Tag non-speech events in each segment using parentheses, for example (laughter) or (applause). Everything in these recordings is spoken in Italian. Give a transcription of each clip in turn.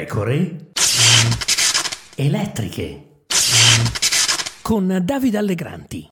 Pecore elettriche con Davide Allegranti.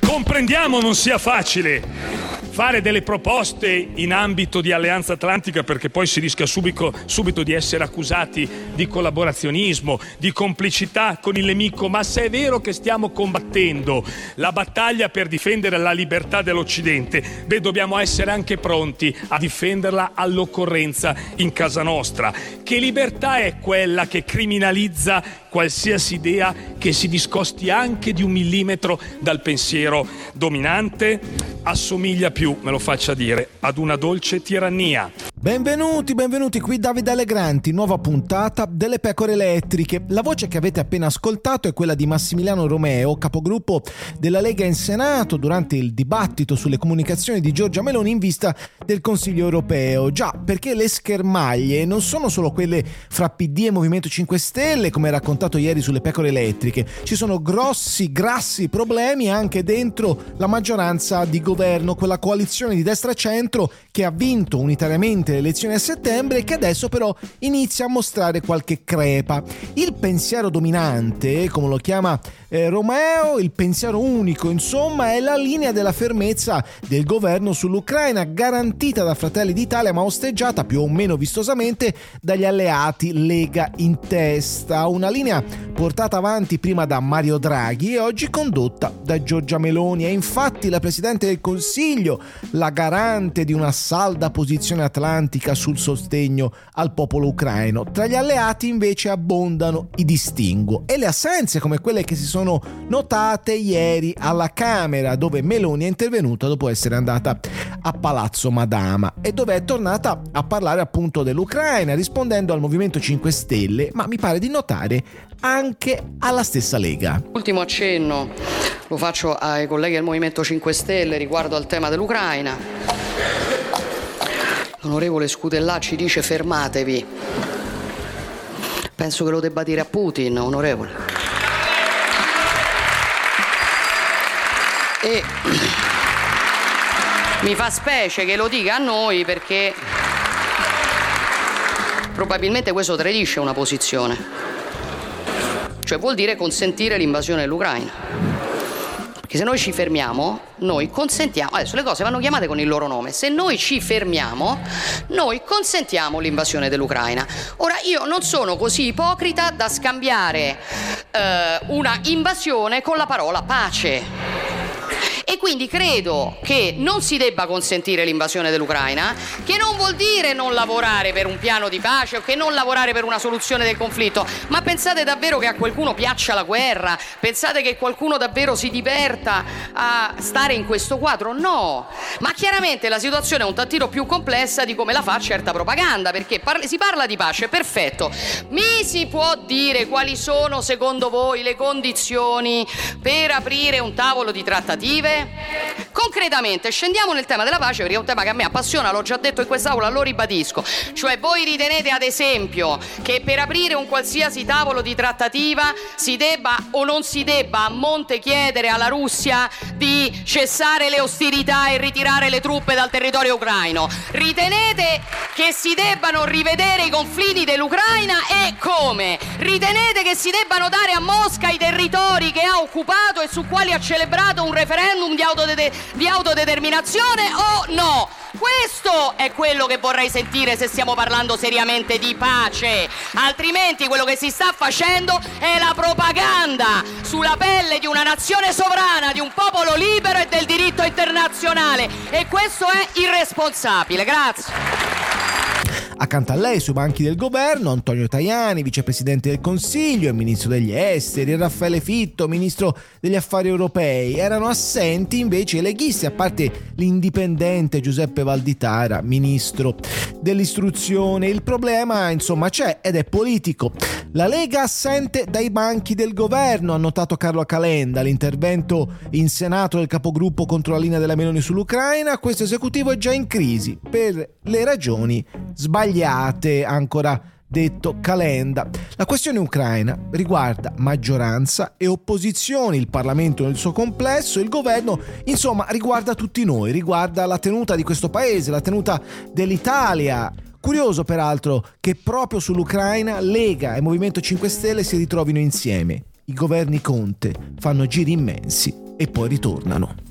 Comprendiamo non sia facile fare delle proposte in ambito di alleanza atlantica perché poi si rischia subito, subito, di essere accusati di collaborazionismo, di complicità con il nemico, ma se è vero che stiamo combattendo la battaglia per difendere la libertà dell'Occidente, beh dobbiamo essere anche pronti a difenderla all'occorrenza in casa nostra. Che libertà è quella che criminalizza qualsiasi idea che si discosti anche di un millimetro dal pensiero dominante? Assomiglia più, me lo faccia dire, ad una dolce tirannia. Benvenuti, benvenuti qui Davide Allegranti, nuova puntata delle pecore elettriche. La voce che avete appena ascoltato è quella di Massimiliano Romeo, capogruppo della Lega in Senato durante il dibattito sulle comunicazioni di Giorgia Meloni in vista del Consiglio europeo. Già, perché le schermaglie non sono solo quelle fra PD e Movimento 5 Stelle, come raccontato ieri sulle pecore elettriche, ci sono grossi, grassi problemi anche dentro la maggioranza di governo, quella coalizione di destra-centro che ha vinto unitariamente le elezioni a settembre che adesso però inizia a mostrare qualche crepa. Il pensiero dominante, come lo chiama eh, Romeo, il pensiero unico, insomma, è la linea della fermezza del governo sull'Ucraina, garantita da Fratelli d'Italia ma osteggiata più o meno vistosamente dagli alleati Lega in testa. Una linea portata avanti prima da Mario Draghi e oggi condotta da Giorgia Meloni. È infatti la Presidente del Consiglio la garante di una salda posizione atlantica sul sostegno al popolo ucraino. Tra gli alleati invece abbondano i distinguo e le assenze come quelle che si sono notate ieri alla Camera, dove Meloni è intervenuta dopo essere andata a Palazzo Madama e dove è tornata a parlare appunto dell'Ucraina, rispondendo al Movimento 5 Stelle, ma mi pare di notare anche alla stessa Lega. Ultimo accenno lo faccio ai colleghi del Movimento 5 Stelle riguardo al tema dell'Ucraina. L'onorevole Scutellà ci dice fermatevi. Penso che lo debba dire a Putin, onorevole. E (clears throat) mi fa specie che lo dica a noi perché probabilmente questo tradisce una posizione. Cioè vuol dire consentire l'invasione dell'Ucraina. Perché se noi ci fermiamo, noi consentiamo, adesso le cose vanno chiamate con il loro nome, se noi ci fermiamo, noi consentiamo l'invasione dell'Ucraina. Ora io non sono così ipocrita da scambiare eh, una invasione con la parola pace. E quindi credo che non si debba consentire l'invasione dell'Ucraina, che non vuol dire non lavorare per un piano di pace o che non lavorare per una soluzione del conflitto, ma pensate davvero che a qualcuno piaccia la guerra? Pensate che qualcuno davvero si diverta a stare in questo quadro? No, ma chiaramente la situazione è un tantino più complessa di come la fa certa propaganda, perché par- si parla di pace, perfetto. Mi si può dire quali sono secondo voi le condizioni per aprire un tavolo di trattative? Yeah. Concretamente, scendiamo nel tema della pace perché è un tema che a me appassiona, l'ho già detto in quest'aula, lo ribadisco. Cioè voi ritenete ad esempio che per aprire un qualsiasi tavolo di trattativa si debba o non si debba a monte chiedere alla Russia di cessare le ostilità e ritirare le truppe dal territorio ucraino? Ritenete che si debbano rivedere i confini dell'Ucraina e come? Ritenete che si debbano dare a Mosca i territori che ha occupato e su quali ha celebrato un referendum di, autode- di autodeterminazione o no? Questo è quello che vorrei sentire se stiamo parlando seriamente di pace. Altrimenti quello che si sta facendo è la propaganda sulla pelle di una nazione sovrana, di un popolo libero e del diritto internazionale. E questo è irresponsabile. Grazie. Accanto a lei, sui banchi del governo, Antonio Tajani, vicepresidente del Consiglio e ministro degli esteri, Raffaele Fitto, ministro degli affari europei. Erano assenti invece i leghisti, a parte l'indipendente Giuseppe Valditara, ministro dell'istruzione. Il problema, insomma, c'è ed è politico. La Lega assente dai banchi del governo, ha notato Carlo Calenda. L'intervento in Senato del capogruppo contro la linea della Meloni sull'Ucraina, questo esecutivo è già in crisi per le ragioni sbagliate sbagliate, ancora detto Calenda. La questione ucraina riguarda maggioranza e opposizioni, il Parlamento nel suo complesso, il governo, insomma riguarda tutti noi, riguarda la tenuta di questo paese, la tenuta dell'Italia Curioso peraltro che proprio sull'Ucraina Lega e Movimento 5 Stelle si ritrovino insieme. I governi Conte fanno giri immensi e poi ritornano.